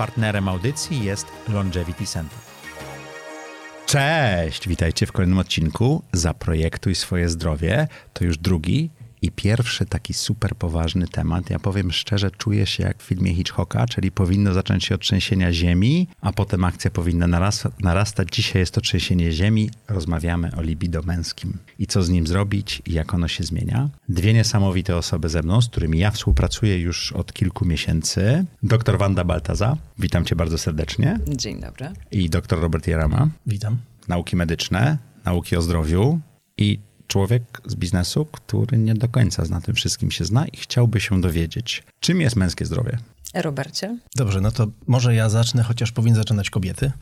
Partnerem audycji jest Longevity Center. Cześć, witajcie w kolejnym odcinku Zaprojektuj swoje zdrowie. To już drugi i pierwszy taki super poważny temat, ja powiem szczerze, czuję się jak w filmie Hitchcocka, czyli powinno zacząć się od trzęsienia ziemi, a potem akcja powinna narastać. Dzisiaj jest to trzęsienie ziemi, rozmawiamy o libido męskim i co z nim zrobić i jak ono się zmienia. Dwie niesamowite osoby ze mną, z którymi ja współpracuję już od kilku miesięcy. Doktor Wanda Baltaza, witam cię bardzo serdecznie. Dzień dobry. I doktor Robert Jarama. Witam. Nauki medyczne, nauki o zdrowiu i człowiek z biznesu, który nie do końca na tym wszystkim się zna i chciałby się dowiedzieć, czym jest męskie zdrowie. Robercie? Dobrze, no to może ja zacznę, chociaż powinny zaczynać kobiety.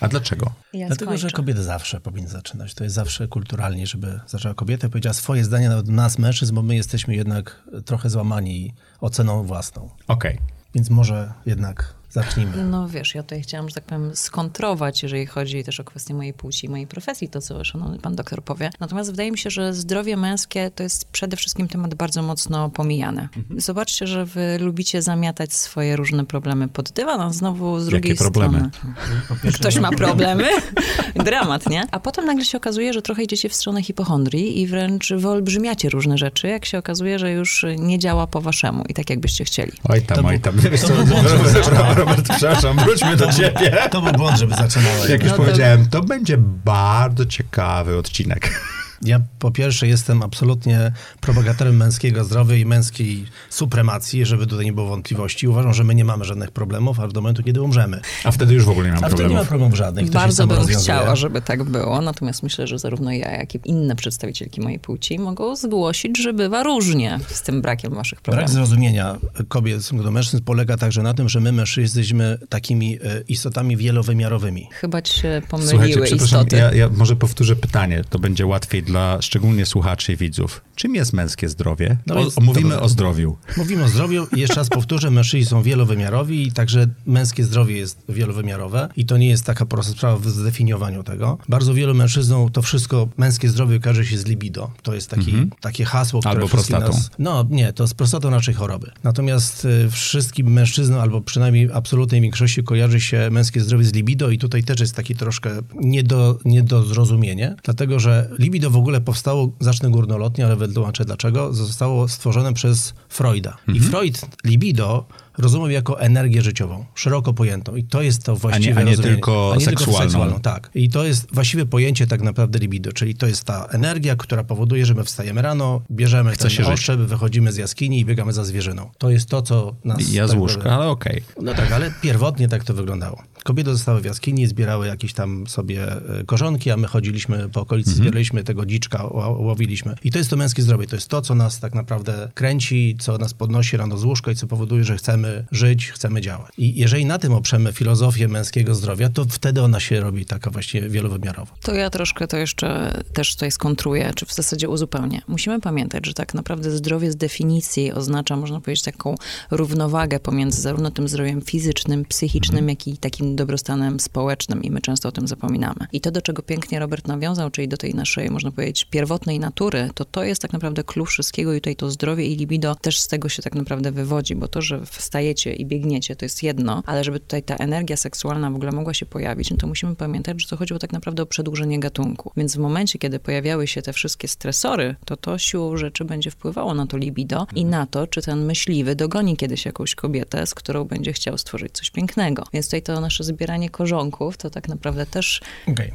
A dlaczego? Ja Dlatego, skończę. że kobiety zawsze powinny zaczynać. To jest zawsze kulturalnie, żeby zaczęła kobieta powiedziała swoje zdanie na nas, mężczyzn, bo my jesteśmy jednak trochę złamani oceną własną. Okej. Okay. Więc może jednak Zacznijmy. No wiesz, ja tutaj chciałam, że tak powiem, skontrować, jeżeli chodzi też o kwestię mojej płci i mojej profesji, to co szanowny pan doktor powie. Natomiast wydaje mi się, że zdrowie męskie to jest przede wszystkim temat bardzo mocno pomijany. Mhm. Zobaczcie, że wy lubicie zamiatać swoje różne problemy pod dywan, a znowu z drugiej Jakie problemy? strony... Ktoś ma problemy? Dramat, nie? A potem nagle się okazuje, że trochę idziecie w stronę hipochondrii i wręcz wyolbrzymiacie różne rzeczy, jak się okazuje, że już nie działa po waszemu i tak jakbyście chcieli. Oj tam, to oj tam. To, Robert, przepraszam, wróćmy do ciebie. To był błąd, żeby zaczynała. Jak już no to... powiedziałem, to będzie bardzo ciekawy odcinek. Ja po pierwsze jestem absolutnie propagatorem męskiego zdrowia i męskiej supremacji, żeby tutaj nie było wątpliwości. Uważam, że my nie mamy żadnych problemów, aż do momentu, kiedy umrzemy. A wtedy już w ogóle nie ma problemów. A wtedy nie ma problemów żadnych. Bardzo bym chciała, żeby tak było. Natomiast myślę, że zarówno ja, jak i inne przedstawicielki mojej płci mogą zgłosić, że bywa różnie z tym brakiem waszych problemów. Brak zrozumienia kobiet w stosunku do mężczyzn polega także na tym, że my mężczyźni jesteśmy takimi e, istotami wielowymiarowymi. Chyba ci się pomyliły istoty. Ja, ja może powtórzę pytanie, to będzie łatwiej dla szczególnie słuchaczy i widzów. Czym jest męskie zdrowie? No o, mówimy dobra. o zdrowiu. Mówimy o zdrowiu jeszcze raz powtórzę, mężczyźni są wielowymiarowi i także męskie zdrowie jest wielowymiarowe i to nie jest taka prosta sprawa w zdefiniowaniu tego. Bardzo wielu mężczyznom to wszystko, męskie zdrowie każe się z libido. To jest taki, mhm. takie hasło, które Albo prostatą. Nas, no nie, to z prostatą naszej choroby. Natomiast y, wszystkim mężczyznom, albo przynajmniej absolutnej większości kojarzy się męskie zdrowie z libido i tutaj też jest taki troszkę niedo, niedozrozumienie, dlatego że libido w ogóle powstało, zacznę górnolotnie, ale wytłumaczę dlaczego, zostało stworzone przez Freuda. Mhm. I Freud libido rozumiał jako energię życiową, szeroko pojętą. I to jest to właściwe a nie, a nie. Tylko a nie seksualną. tylko seksualną. Tak. I to jest właściwe pojęcie tak naprawdę libido, czyli to jest ta energia, która powoduje, że my wstajemy rano, bierzemy Chce ten oszczep, wychodzimy z jaskini i biegamy za zwierzyną. To jest to, co nas... Ja z tak łóżka, ale okej. Okay. No tak, ale pierwotnie tak to wyglądało. Kobiety zostały w jaskini, zbierały jakieś tam sobie e, korzonki, a my chodziliśmy po okolicy, mhm. zbieraliśmy tego dziczka, łowiliśmy. I to jest to męskie zdrowie. To jest to, co nas tak naprawdę kręci, co nas podnosi rano z łóżka i co powoduje, że chcemy żyć, chcemy działać. I jeżeli na tym oprzemy filozofię męskiego zdrowia, to wtedy ona się robi taka właściwie wielowymiarowa. To ja troszkę to jeszcze też tutaj skontruję, czy w zasadzie uzupełnię. Musimy pamiętać, że tak naprawdę zdrowie z definicji oznacza, można powiedzieć, taką równowagę pomiędzy zarówno tym zdrowiem fizycznym, psychicznym, mhm. jak i takim dobrostanem społecznym i my często o tym zapominamy. I to, do czego pięknie Robert nawiązał, czyli do tej naszej, można powiedzieć, pierwotnej natury, to to jest tak naprawdę klucz wszystkiego i tutaj to zdrowie i libido też z tego się tak naprawdę wywodzi, bo to, że wstajecie i biegniecie, to jest jedno, ale żeby tutaj ta energia seksualna w ogóle mogła się pojawić, no to musimy pamiętać, że to chodziło tak naprawdę o przedłużenie gatunku. Więc w momencie, kiedy pojawiały się te wszystkie stresory, to to siłą rzeczy będzie wpływało na to libido i na to, czy ten myśliwy dogoni kiedyś jakąś kobietę, z którą będzie chciał stworzyć coś pięknego. Więc tutaj to nasze zbieranie korzonków to tak naprawdę też... Okay.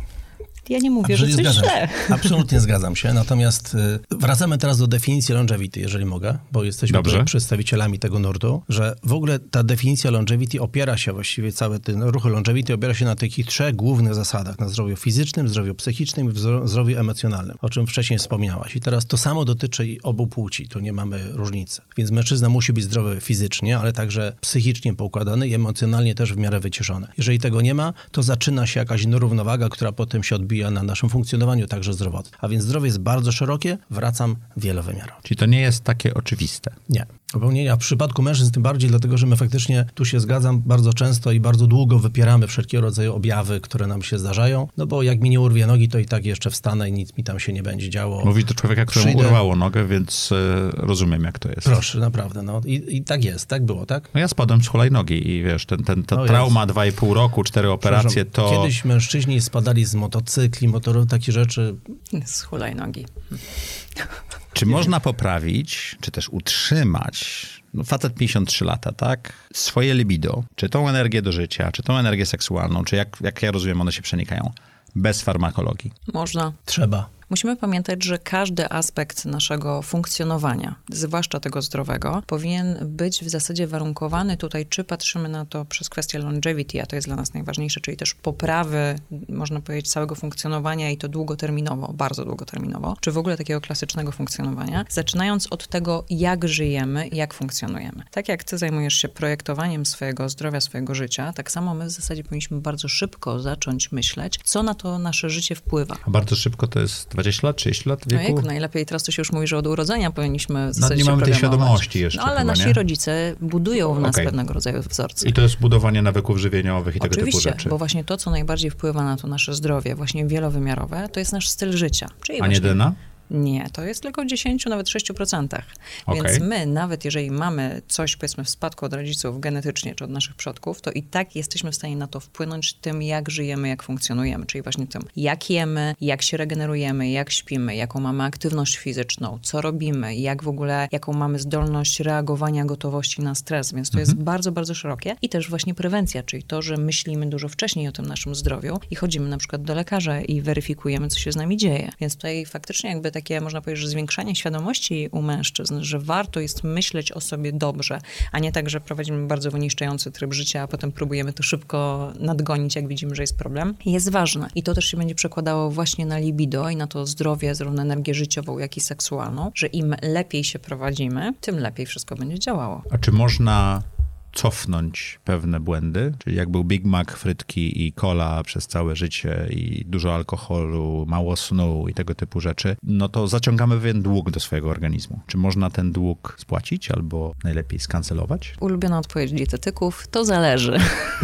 Ja nie mówię, Absolutnie że coś źle. Się. Absolutnie zgadzam się. Natomiast y, wracamy teraz do definicji longevity, jeżeli mogę, bo jesteśmy przedstawicielami tego nurtu, że w ogóle ta definicja longevity opiera się właściwie, całe ten ruch longevity opiera się na takich trzech głównych zasadach. Na zdrowiu fizycznym, zdrowiu psychicznym i zdrowiu emocjonalnym, o czym wcześniej wspomniałaś. I teraz to samo dotyczy obu płci, tu nie mamy różnicy. Więc mężczyzna musi być zdrowy fizycznie, ale także psychicznie poukładany i emocjonalnie też w miarę wycieszony. Jeżeli tego nie ma, to zaczyna się jakaś nierównowaga, która potem się odbija na naszym funkcjonowaniu także zdrowotnym. A więc zdrowie jest bardzo szerokie, wracam wielowymiarowe. Czyli to nie jest takie oczywiste. Nie. Popełnienia w przypadku mężczyzn tym bardziej, dlatego że my faktycznie, tu się zgadzam, bardzo często i bardzo długo wypieramy wszelkiego rodzaju objawy, które nam się zdarzają, no bo jak mi nie urwie nogi, to i tak jeszcze wstanę i nic mi tam się nie będzie działo. Mówi to człowieka, któremu Przyjdę... urwało nogę, więc y, rozumiem, jak to jest. Proszę, naprawdę, no I, i tak jest, tak było, tak? No ja spadłem z hulajnogi i wiesz, ten, ten, ta trauma, dwa i pół roku, cztery operacje, to... Kiedyś mężczyźni spadali z motocykli, motorów, takie rzeczy. Z hulajnogi. Czy można poprawić, czy też utrzymać, no facet 53 lata, tak? Swoje libido, czy tą energię do życia, czy tą energię seksualną, czy jak, jak ja rozumiem, one się przenikają, bez farmakologii? Można. Trzeba. Musimy pamiętać, że każdy aspekt naszego funkcjonowania, zwłaszcza tego zdrowego, powinien być w zasadzie warunkowany tutaj, czy patrzymy na to przez kwestię longevity, a to jest dla nas najważniejsze, czyli też poprawy, można powiedzieć, całego funkcjonowania i to długoterminowo, bardzo długoterminowo, czy w ogóle takiego klasycznego funkcjonowania, zaczynając od tego, jak żyjemy jak funkcjonujemy. Tak jak ty zajmujesz się projektowaniem swojego zdrowia, swojego życia, tak samo my w zasadzie powinniśmy bardzo szybko zacząć myśleć, co na to nasze życie wpływa. A bardzo szybko to jest 20 lat, 30 lat wieku? Ojejku, najlepiej teraz to się już mówi, że od urodzenia powinniśmy no, Nie mamy tej świadomości jeszcze No ale chyba, nasi nie? rodzice budują w nas okay. pewnego rodzaju wzorce. I to jest budowanie nawyków żywieniowych i Oczywiście, tego typu rzeczy. bo właśnie to, co najbardziej wpływa na to nasze zdrowie, właśnie wielowymiarowe, to jest nasz styl życia. Czyli A nie DNA? Nie, to jest tylko w 10, nawet 6%. Okay. Więc my, nawet jeżeli mamy coś, powiedzmy, w spadku od rodziców genetycznie czy od naszych przodków, to i tak jesteśmy w stanie na to wpłynąć tym, jak żyjemy, jak funkcjonujemy, czyli właśnie tym, jak jemy, jak się regenerujemy, jak śpimy, jaką mamy aktywność fizyczną, co robimy, jak w ogóle, jaką mamy zdolność reagowania gotowości na stres, więc to mhm. jest bardzo, bardzo szerokie. I też właśnie prewencja, czyli to, że myślimy dużo wcześniej o tym naszym zdrowiu i chodzimy na przykład do lekarza i weryfikujemy, co się z nami dzieje. Więc tutaj faktycznie jakby takie, można powiedzieć, że zwiększanie świadomości u mężczyzn, że warto jest myśleć o sobie dobrze, a nie tak, że prowadzimy bardzo wyniszczający tryb życia, a potem próbujemy to szybko nadgonić, jak widzimy, że jest problem, jest ważne. I to też się będzie przekładało właśnie na libido i na to zdrowie, zarówno energię życiową, jak i seksualną, że im lepiej się prowadzimy, tym lepiej wszystko będzie działało. A czy można cofnąć pewne błędy, czyli jak był Big Mac, frytki i cola przez całe życie i dużo alkoholu, mało snu i tego typu rzeczy, no to zaciągamy pewien dług do swojego organizmu. Czy można ten dług spłacić albo najlepiej skancelować? Ulubiona odpowiedź dietetyków, to zależy.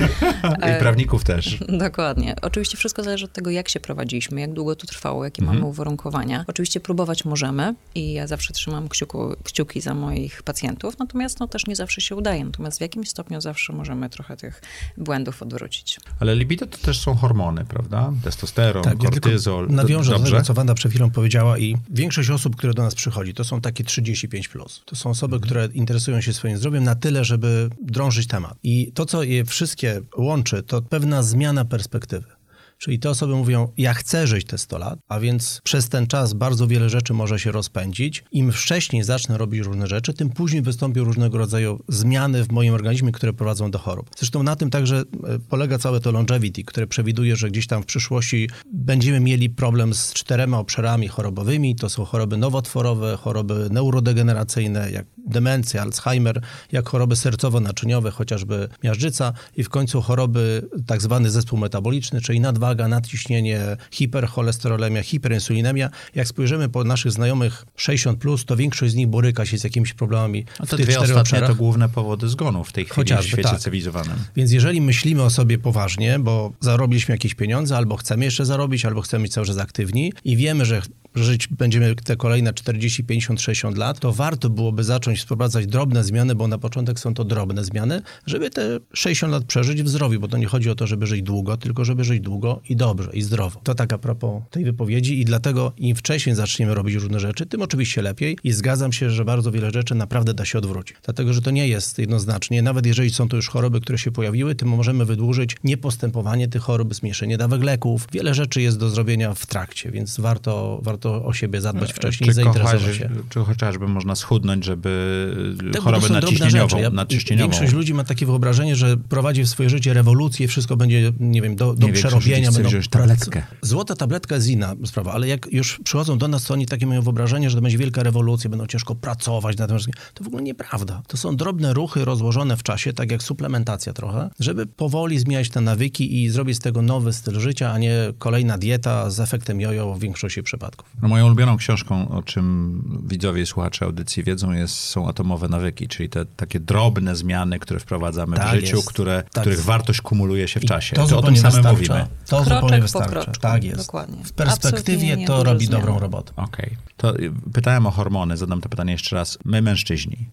I prawników też. Dokładnie. Oczywiście wszystko zależy od tego, jak się prowadziliśmy, jak długo to trwało, jakie mhm. mamy uwarunkowania. Oczywiście próbować możemy i ja zawsze trzymam kciuku, kciuki za moich pacjentów, natomiast no, też nie zawsze się udaje. Natomiast w jakim jakimś stopniu zawsze możemy trochę tych błędów odwrócić. Ale libido to też są hormony, prawda? Testosteron, tak, kortyzol. Ja nawiążę do tego, co Wanda przed chwilą powiedziała i większość osób, które do nas przychodzi, to są takie 35+. Plus. To są osoby, mhm. które interesują się swoim zdrowiem na tyle, żeby drążyć temat. I to, co je wszystkie łączy, to pewna zmiana perspektywy. Czyli te osoby mówią, ja chcę żyć te 100 lat, a więc przez ten czas bardzo wiele rzeczy może się rozpędzić. Im wcześniej zacznę robić różne rzeczy, tym później wystąpią różnego rodzaju zmiany w moim organizmie, które prowadzą do chorób. Zresztą na tym także e, polega całe to longevity, które przewiduje, że gdzieś tam w przyszłości będziemy mieli problem z czterema obszarami chorobowymi. To są choroby nowotworowe, choroby neurodegeneracyjne, jak demencja, Alzheimer, jak choroby sercowo-naczyniowe, chociażby miażdżyca i w końcu choroby, tak zwany zespół metaboliczny, czyli nadwaga, nadciśnienie, hipercholesterolemia, hiperinsulinemia. Jak spojrzymy po naszych znajomych 60+, plus, to większość z nich boryka się z jakimiś problemami A te w tych dwie ostatnie obszarach. to główne powody zgonów w tej chwili Chociażby, w świecie tak. cywilizowanym. Więc jeżeli myślimy o sobie poważnie, bo zarobiliśmy jakieś pieniądze, albo chcemy jeszcze zarobić, albo chcemy być cały czas aktywni i wiemy, że żyć będziemy te kolejne 40, 50, 60 lat, to warto byłoby zacząć wprowadzać drobne zmiany, bo na początek są to drobne zmiany, żeby te 60 lat przeżyć w zdrowiu, bo to nie chodzi o to, żeby żyć długo, tylko żeby żyć długo i dobrze, i zdrowo. To tak a propos tej wypowiedzi i dlatego im wcześniej zaczniemy robić różne rzeczy, tym oczywiście lepiej i zgadzam się, że bardzo wiele rzeczy naprawdę da się odwrócić. Dlatego, że to nie jest jednoznacznie, nawet jeżeli są to już choroby, które się pojawiły, tym możemy wydłużyć niepostępowanie tych chorób, zmniejszenie dawek leków. Wiele rzeczy jest do zrobienia w trakcie, więc warto, warto warto o siebie zadbać wcześniej, czy zainteresować się. Czy chociażby można schudnąć, żeby tak, chorobę nadciśnieniową, ja, nadciśnieniową. Większość ludzi ma takie wyobrażenie, że prowadzi w swoje życie rewolucję, wszystko będzie, nie wiem, do, do nie przerobienia. Będą tabletkę. Złota tabletka jest inna sprawa, ale jak już przychodzą do nas, to oni takie mają wyobrażenie, że to będzie wielka rewolucja, będą ciężko pracować na tym. To w ogóle nieprawda. To są drobne ruchy rozłożone w czasie, tak jak suplementacja trochę, żeby powoli zmieniać te nawyki i zrobić z tego nowy styl życia, a nie kolejna dieta z efektem jojo w większości przypadków. No moją ulubioną książką, o czym widzowie i słuchacze audycji wiedzą, jest są atomowe nawyki, czyli te takie drobne zmiany, które wprowadzamy tak w życiu, które, tak. których wartość kumuluje się w czasie. to, to o tym samym wystarcza. mówimy. To Kroczek zupełnie wystarcza. Kroczku, tak jest. Dokładnie. W perspektywie to robi zmian. dobrą robotę. Okej. Okay. To pytałem o hormony, zadam to pytanie jeszcze raz. My mężczyźni,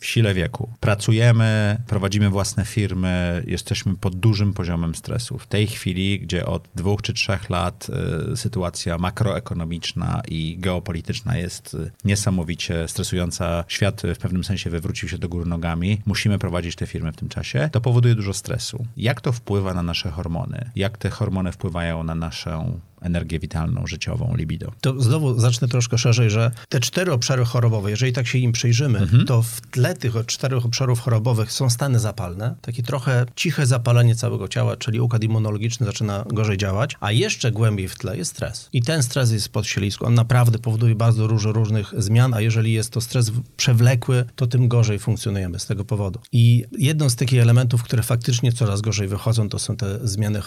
w sile wieku. Pracujemy, prowadzimy własne firmy, jesteśmy pod dużym poziomem stresu. W tej chwili, gdzie od dwóch czy trzech lat y, sytuacja makroekonomiczna i geopolityczna jest y, niesamowicie stresująca, świat w pewnym sensie wywrócił się do góry nogami, musimy prowadzić te firmy w tym czasie, to powoduje dużo stresu. Jak to wpływa na nasze hormony? Jak te hormony wpływają na naszą energię witalną, życiową, libido. To znowu zacznę troszkę szerzej, że te cztery obszary chorobowe, jeżeli tak się im przyjrzymy, mhm. to w tle tych czterech obszarów chorobowych są stany zapalne, takie trochę ciche zapalenie całego ciała, czyli układ immunologiczny zaczyna gorzej działać, a jeszcze głębiej w tle jest stres. I ten stres jest pod sielisku. On naprawdę powoduje bardzo dużo różnych zmian, a jeżeli jest to stres przewlekły, to tym gorzej funkcjonujemy z tego powodu. I jedną z takich elementów, które faktycznie coraz gorzej wychodzą, to są te zmiany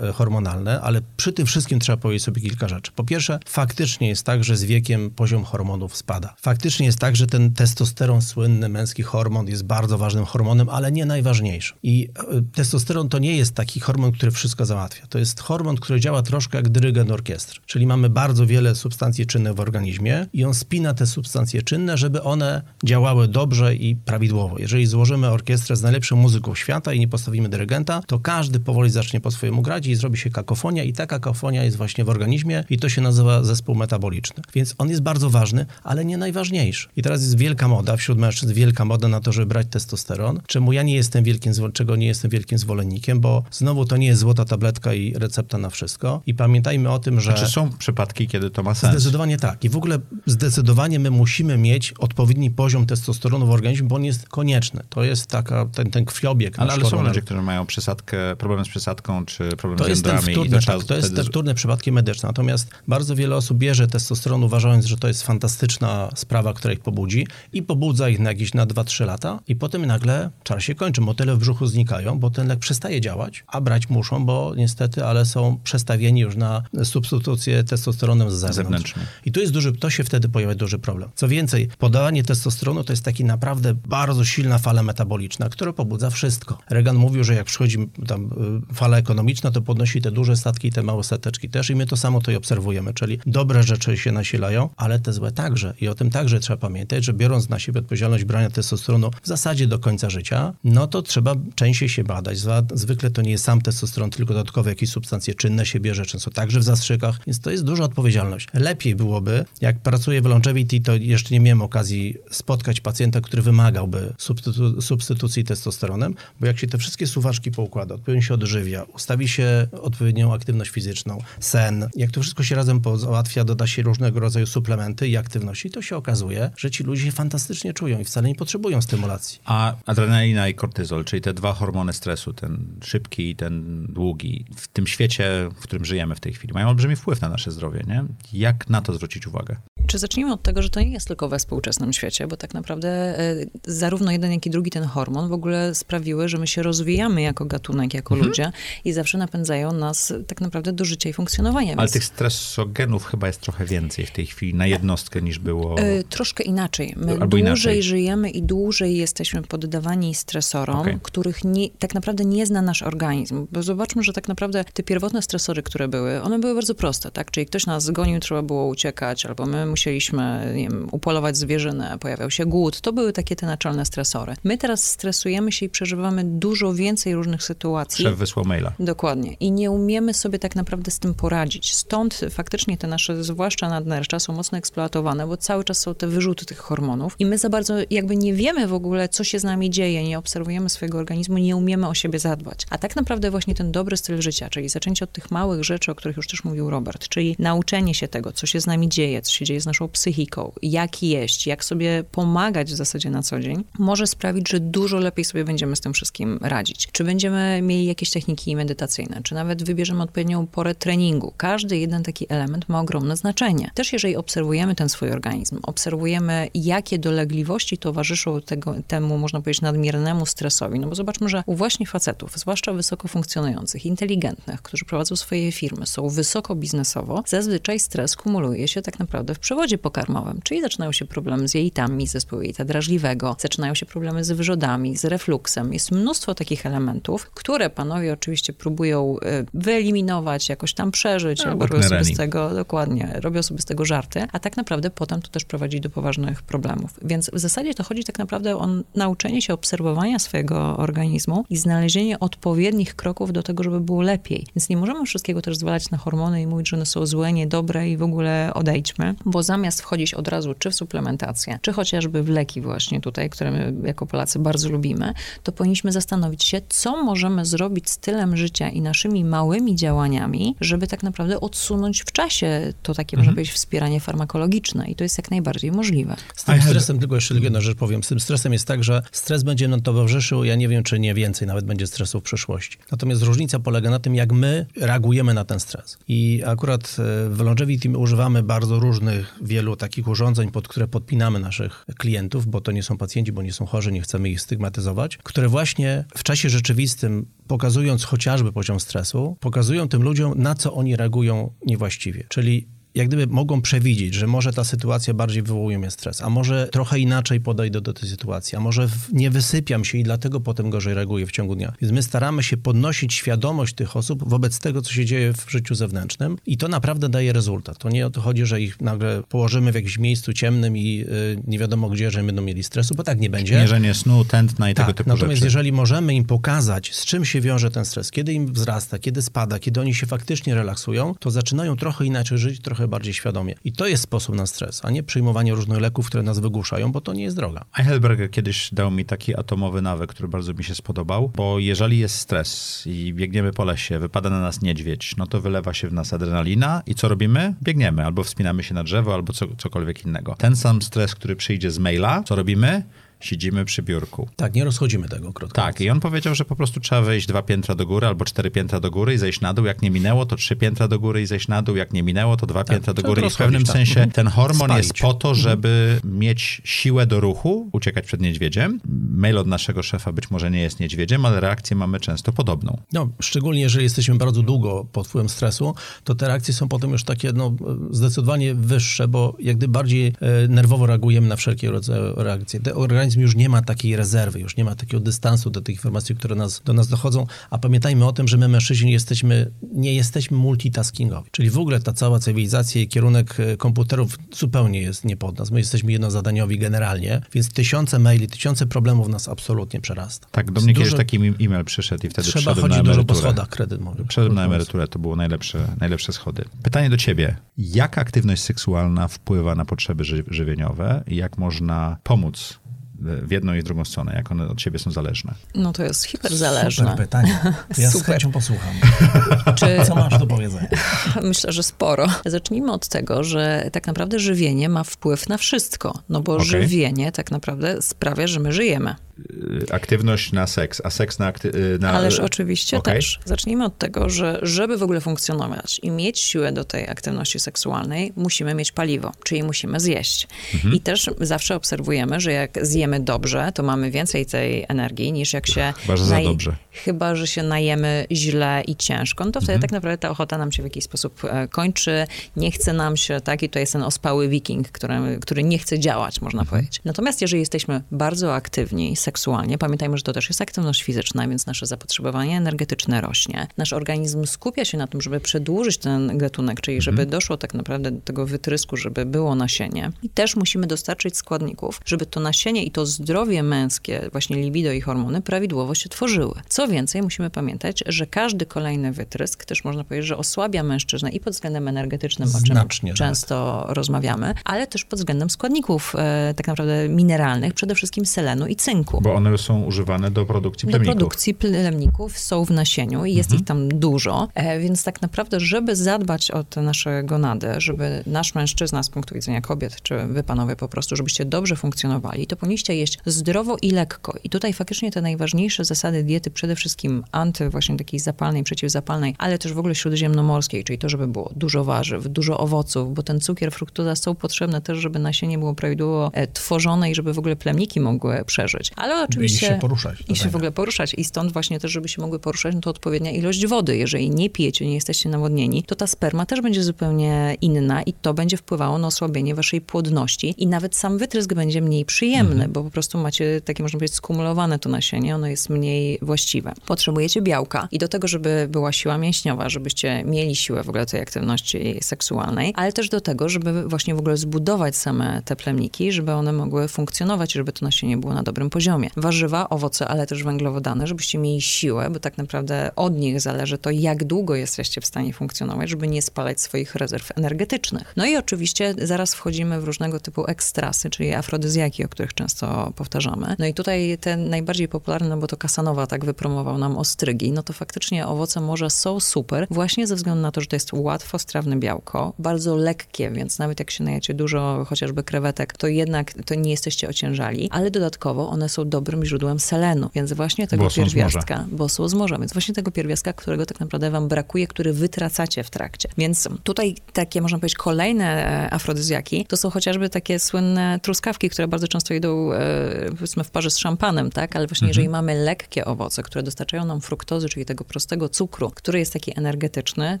hormonalne, ale przy tym wszystkim trzeba trzeba powiedzieć sobie kilka rzeczy. Po pierwsze, faktycznie jest tak, że z wiekiem poziom hormonów spada. Faktycznie jest tak, że ten testosteron, słynny męski hormon, jest bardzo ważnym hormonem, ale nie najważniejszym. I e, testosteron to nie jest taki hormon, który wszystko załatwia. To jest hormon, który działa troszkę jak dyrygent orkiestry. Czyli mamy bardzo wiele substancji czynnych w organizmie i on spina te substancje czynne, żeby one działały dobrze i prawidłowo. Jeżeli złożymy orkiestrę z najlepszą muzyką świata i nie postawimy dyrygenta, to każdy powoli zacznie po swojemu grać i zrobi się kakofonia i ta kakofonia jest właśnie właśnie w organizmie i to się nazywa zespół metaboliczny. Więc on jest bardzo ważny, ale nie najważniejszy. I teraz jest wielka moda, wśród mężczyzn wielka moda na to, żeby brać testosteron, czemu ja nie jestem wielkim, czego nie jestem wielkim zwolennikiem, bo znowu to nie jest złota tabletka i recepta na wszystko. I pamiętajmy o tym, że... Czy znaczy są przypadki, kiedy to ma sens? Zdecydowanie tak. I w ogóle zdecydowanie my musimy mieć odpowiedni poziom testosteronu w organizmie, bo on jest konieczny. To jest taka, ten, ten krwiobieg. Ale, ale są ludzie, którzy mają przesadkę, problem z przesadką, czy problem to z jądrami. Tak, to jest ten wtórny przypadek medyczne. Natomiast bardzo wiele osób bierze testosteron, uważając, że to jest fantastyczna sprawa, która ich pobudzi i pobudza ich na jakieś na 2-3 lata i potem nagle czas się kończy. Motyle w brzuchu znikają, bo ten lek przestaje działać, a brać muszą, bo niestety, ale są przestawieni już na substytucję testosteronem z zewnątrz. Zewnętrzny. I tu jest duży, to się wtedy pojawia duży problem. Co więcej, podawanie testosteronu to jest taki naprawdę bardzo silna fala metaboliczna, która pobudza wszystko. Reagan mówił, że jak przychodzi tam y, fala ekonomiczna, to podnosi te duże statki i te małe stateczki też i my to samo tutaj obserwujemy, czyli dobre rzeczy się nasilają, ale te złe także. I o tym także trzeba pamiętać, że biorąc na siebie odpowiedzialność brania testosteronu w zasadzie do końca życia, no to trzeba częściej się badać. Zwykle to nie jest sam testosteron, tylko dodatkowe jakieś substancje czynne się bierze, często także w zastrzykach, więc to jest duża odpowiedzialność. Lepiej byłoby, jak pracuję w longevity, to jeszcze nie miałem okazji spotkać pacjenta, który wymagałby substytu substytucji testosteronem, bo jak się te wszystkie suwaczki poukłada, odpowiednio się odżywia, ustawi się odpowiednią aktywność fizyczną, sen. Jak to wszystko się razem załatwia, doda się różnego rodzaju suplementy i aktywności, to się okazuje, że ci ludzie się fantastycznie czują i wcale nie potrzebują stymulacji. A adrenalina i kortyzol, czyli te dwa hormony stresu, ten szybki i ten długi, w tym świecie, w którym żyjemy w tej chwili, mają olbrzymi wpływ na nasze zdrowie, nie? Jak na to zwrócić uwagę? Czy zacznijmy od tego, że to nie jest tylko we współczesnym świecie, bo tak naprawdę y, zarówno jeden, jak i drugi ten hormon w ogóle sprawiły, że my się rozwijamy jako gatunek, jako mhm. ludzie i zawsze napędzają nas tak naprawdę do życia i funkcjonowania. Ale więc... tych stresogenów chyba jest trochę więcej w tej chwili na jednostkę niż było. Y, troszkę inaczej. My Albo dłużej inaczej. żyjemy i dłużej jesteśmy poddawani stresorom, okay. których nie, tak naprawdę nie zna nasz organizm. Bo zobaczmy, że tak naprawdę te pierwotne stresory, które były, one były bardzo proste, tak? Czyli ktoś nas zgonił, trzeba było uciekać, albo my musieliśmy wiem, upolować zwierzynę, pojawiał się głód. To były takie te naczelne stresory. My teraz stresujemy się i przeżywamy dużo więcej różnych sytuacji. Szef wysłał maila. Dokładnie. I nie umiemy sobie tak naprawdę z tym poradzić. Stąd faktycznie te nasze, zwłaszcza nadnercza, są mocno eksploatowane, bo cały czas są te wyrzuty tych hormonów i my za bardzo jakby nie wiemy w ogóle, co się z nami dzieje, nie obserwujemy swojego organizmu, nie umiemy o siebie zadbać. A tak naprawdę właśnie ten dobry styl życia, czyli zaczęcie od tych małych rzeczy, o których już też mówił Robert, czyli nauczenie się tego, co się z nami dzieje, co się dzieje z naszą psychiką, jak jeść, jak sobie pomagać w zasadzie na co dzień, może sprawić, że dużo lepiej sobie będziemy z tym wszystkim radzić. Czy będziemy mieli jakieś techniki medytacyjne, czy nawet wybierzemy odpowiednią porę treningu, treningu. Każdy jeden taki element ma ogromne znaczenie. Też jeżeli obserwujemy ten swój organizm, obserwujemy, jakie dolegliwości towarzyszą tego, temu, można powiedzieć, nadmiernemu stresowi, no bo zobaczmy, że u właśnie facetów, zwłaszcza wysoko funkcjonujących, inteligentnych, którzy prowadzą swoje firmy, są wysoko biznesowo, zazwyczaj stres kumuluje się tak naprawdę w przewodzie pokarmowym, czyli zaczynają się problemy z jelitami, zespołu jelita drażliwego, zaczynają się problemy z wyrzodami, z refluksem. Jest mnóstwo takich elementów, które panowie oczywiście próbują y, wyeliminować, jakoś tam przeżyć, no, albo robią sobie z tego, dokładnie, robią sobie z tego żarty, a tak naprawdę potem to też prowadzi do poważnych problemów. Więc w zasadzie to chodzi tak naprawdę o nauczenie się obserwowania swojego organizmu i znalezienie odpowiednich kroków do tego, żeby było lepiej. Więc nie możemy wszystkiego też zwalać na hormony i mówić, że one są złe, niedobre i w ogóle odejdźmy, bo zamiast wchodzić od razu czy w suplementację, czy chociażby w leki właśnie tutaj, które my jako Polacy bardzo lubimy, to powinniśmy zastanowić się, co możemy zrobić stylem życia i naszymi małymi działaniami, żeby tak naprawdę odsunąć w czasie to takie, mhm. można powiedzieć, wspieranie farmakologiczne i to jest jak najbardziej możliwe. Z tym stresem, tylko jeszcze jedną rzecz powiem, z tym stresem jest tak, że stres będzie nam towarzyszył, ja nie wiem, czy nie więcej nawet będzie stresu w przyszłości. Natomiast różnica polega na tym, jak my reagujemy na ten stres. I akurat e, w Longevity używamy bardzo różnych, wielu takich urządzeń, pod które podpinamy naszych klientów, bo to nie są pacjenci, bo nie są chorzy, nie chcemy ich stygmatyzować, które właśnie w czasie rzeczywistym, pokazując chociażby poziom stresu, pokazują tym ludziom, na co oni reagują niewłaściwie. Czyli jak gdyby mogą przewidzieć, że może ta sytuacja bardziej wywołuje mnie stres, a może trochę inaczej podejdę do tej sytuacji, a może nie wysypiam się i dlatego potem gorzej reaguję w ciągu dnia. Więc my staramy się podnosić świadomość tych osób wobec tego, co się dzieje w życiu zewnętrznym i to naprawdę daje rezultat. To nie o to chodzi, że ich nagle położymy w jakimś miejscu ciemnym i y, nie wiadomo gdzie, że będą mieli stresu, bo tak nie będzie. Mierzenie snu, tętna i tak, tego typu natomiast rzeczy. jeżeli możemy im pokazać, z czym się wiąże ten stres, kiedy im wzrasta, kiedy spada, kiedy oni się faktycznie relaksują, to zaczynają trochę inaczej żyć, trochę bardziej świadomie. I to jest sposób na stres, a nie przyjmowanie różnych leków, które nas wygłuszają, bo to nie jest droga. Heidelberger kiedyś dał mi taki atomowy nawyk, który bardzo mi się spodobał, bo jeżeli jest stres i biegniemy po lesie, wypada na nas niedźwiedź, no to wylewa się w nas adrenalina i co robimy? Biegniemy, albo wspinamy się na drzewo, albo co, cokolwiek innego. Ten sam stres, który przyjdzie z maila, co robimy? Siedzimy przy biurku. Tak, nie rozchodzimy tego krótko. Tak, i on powiedział, że po prostu trzeba wejść dwa piętra do góry albo cztery piętra do góry i zejść na dół. Jak nie minęło, to trzy piętra do góry i zejść na dół. Jak nie minęło, to dwa tak, piętra do góry. I w pewnym tak. sensie ten hormon Spalić. jest po to, mhm. żeby mieć siłę do ruchu, uciekać przed niedźwiedziem. Mail od naszego szefa być może nie jest niedźwiedziem, ale reakcję mamy często podobną. No, szczególnie jeżeli jesteśmy bardzo długo pod wpływem stresu, to te reakcje są potem już takie no, zdecydowanie wyższe, bo jak gdyby bardziej e, nerwowo reagujemy na wszelkie rodzaje reakcje. Organizm już nie ma takiej rezerwy, już nie ma takiego dystansu do tych informacji, które nas, do nas dochodzą, a pamiętajmy o tym, że my mężczyźni jesteśmy, nie jesteśmy multitaskingowi, czyli w ogóle ta cała cywilizacja i kierunek e, komputerów zupełnie jest nie pod nas. My jesteśmy jednozadaniowi generalnie, więc tysiące maili, tysiące problemów nas absolutnie przerasta. Tak, do mnie dużo, kiedyś taki e-mail przyszedł i wtedy Trzeba chodzić dużo po schodach, kredyt mówię. Przyszedłem na emeryturę, to było najlepsze, najlepsze schody. Pytanie do ciebie. Jak aktywność seksualna wpływa na potrzeby ży żywieniowe i jak można pomóc w jedną i w drugą stronę, jak one od siebie są zależne? No to jest hiperzależne. Super pytanie. To ja Super. z chęcią posłucham. Czy... Co masz do powiedzenia? Myślę, że sporo. Zacznijmy od tego, że tak naprawdę żywienie ma wpływ na wszystko, no bo okay. żywienie tak naprawdę sprawia, że my żyjemy. Y, aktywność na seks, a seks na... Akty- y, na... Ależ oczywiście okay. też. Zacznijmy od tego, że żeby w ogóle funkcjonować i mieć siłę do tej aktywności seksualnej, musimy mieć paliwo, czyli musimy zjeść. Mhm. I też zawsze obserwujemy, że jak zjemy dobrze, to mamy więcej tej energii niż jak się... Chyba, że naj... za dobrze. Chyba, że się najemy źle i ciężko, no to wtedy mhm. tak naprawdę ta ochota nam się w jakiś sposób e, kończy, nie chce nam się, tak? I to jest ten ospały wiking, który, który nie chce działać, można mhm. powiedzieć. Natomiast jeżeli jesteśmy bardzo aktywni, seksualnie. Pamiętajmy, że to też jest aktywność fizyczna, więc nasze zapotrzebowanie energetyczne rośnie. Nasz organizm skupia się na tym, żeby przedłużyć ten gatunek, czyli żeby mhm. doszło tak naprawdę do tego wytrysku, żeby było nasienie. I też musimy dostarczyć składników, żeby to nasienie i to zdrowie męskie, właśnie libido i hormony, prawidłowo się tworzyły. Co więcej, musimy pamiętać, że każdy kolejny wytrysk też można powiedzieć, że osłabia mężczyznę i pod względem energetycznym, o czym Znacznie, tak. często tak. rozmawiamy, ale też pod względem składników e, tak naprawdę mineralnych, przede wszystkim selenu i cynku. Bo on one są używane do produkcji plemników. Do produkcji plemników są w nasieniu i jest mhm. ich tam dużo, e, więc tak naprawdę, żeby zadbać o te nasze gonady, żeby nasz mężczyzna z punktu widzenia kobiet, czy wy panowie po prostu, żebyście dobrze funkcjonowali, to powinniście jeść zdrowo i lekko. I tutaj faktycznie te najważniejsze zasady diety, przede wszystkim anty właśnie takiej zapalnej, przeciwzapalnej, ale też w ogóle śródziemnomorskiej, czyli to, żeby było dużo warzyw, dużo owoców, bo ten cukier, fruktoza są potrzebne też, żeby nasienie było prawidłowo e, tworzone i żeby w ogóle plemniki mogły przeżyć. Ale oczywiście... I się poruszać. I się w ogóle poruszać. I stąd właśnie też, żeby się mogły poruszać, no to odpowiednia ilość wody. Jeżeli nie pijecie, nie jesteście nawodnieni, to ta sperma też będzie zupełnie inna i to będzie wpływało na osłabienie waszej płodności i nawet sam wytrysk będzie mniej przyjemny, mhm. bo po prostu macie takie, można powiedzieć, skumulowane to nasienie, ono jest mniej właściwe. Potrzebujecie białka i do tego, żeby była siła mięśniowa, żebyście mieli siłę w ogóle tej aktywności seksualnej, ale też do tego, żeby właśnie w ogóle zbudować same te plemniki, żeby one mogły funkcjonować, żeby to nasienie było na dobrym poziomie. Warzywa, owoce, ale też węglowodany, żebyście mieli siłę, bo tak naprawdę od nich zależy to, jak długo jesteście w stanie funkcjonować, żeby nie spalać swoich rezerw energetycznych. No i oczywiście zaraz wchodzimy w różnego typu ekstrasy, czyli afrodyzjaki, o których często powtarzamy. No i tutaj ten najbardziej popularny, no bo to Kasanowa tak wypromował nam ostrygi, no to faktycznie owoce morza są super, właśnie ze względu na to, że to jest łatwostrawne białko, bardzo lekkie, więc nawet jak się najecie dużo chociażby krewetek, to jednak to nie jesteście ociężali, ale dodatkowo one są dobrym źródłem selenu, więc właśnie tego pierwiastka, bo są z morza, więc właśnie tego pierwiastka, którego tak naprawdę wam brakuje, który wytracacie w trakcie. Więc tutaj takie, można powiedzieć, kolejne e, afrodyzjaki, to są chociażby takie słynne truskawki, które bardzo często idą, e, powiedzmy, w parze z szampanem, tak? Ale właśnie mhm. jeżeli mamy lekkie owoce, które dostarczają nam fruktozy, czyli tego prostego cukru, który jest taki energetyczny,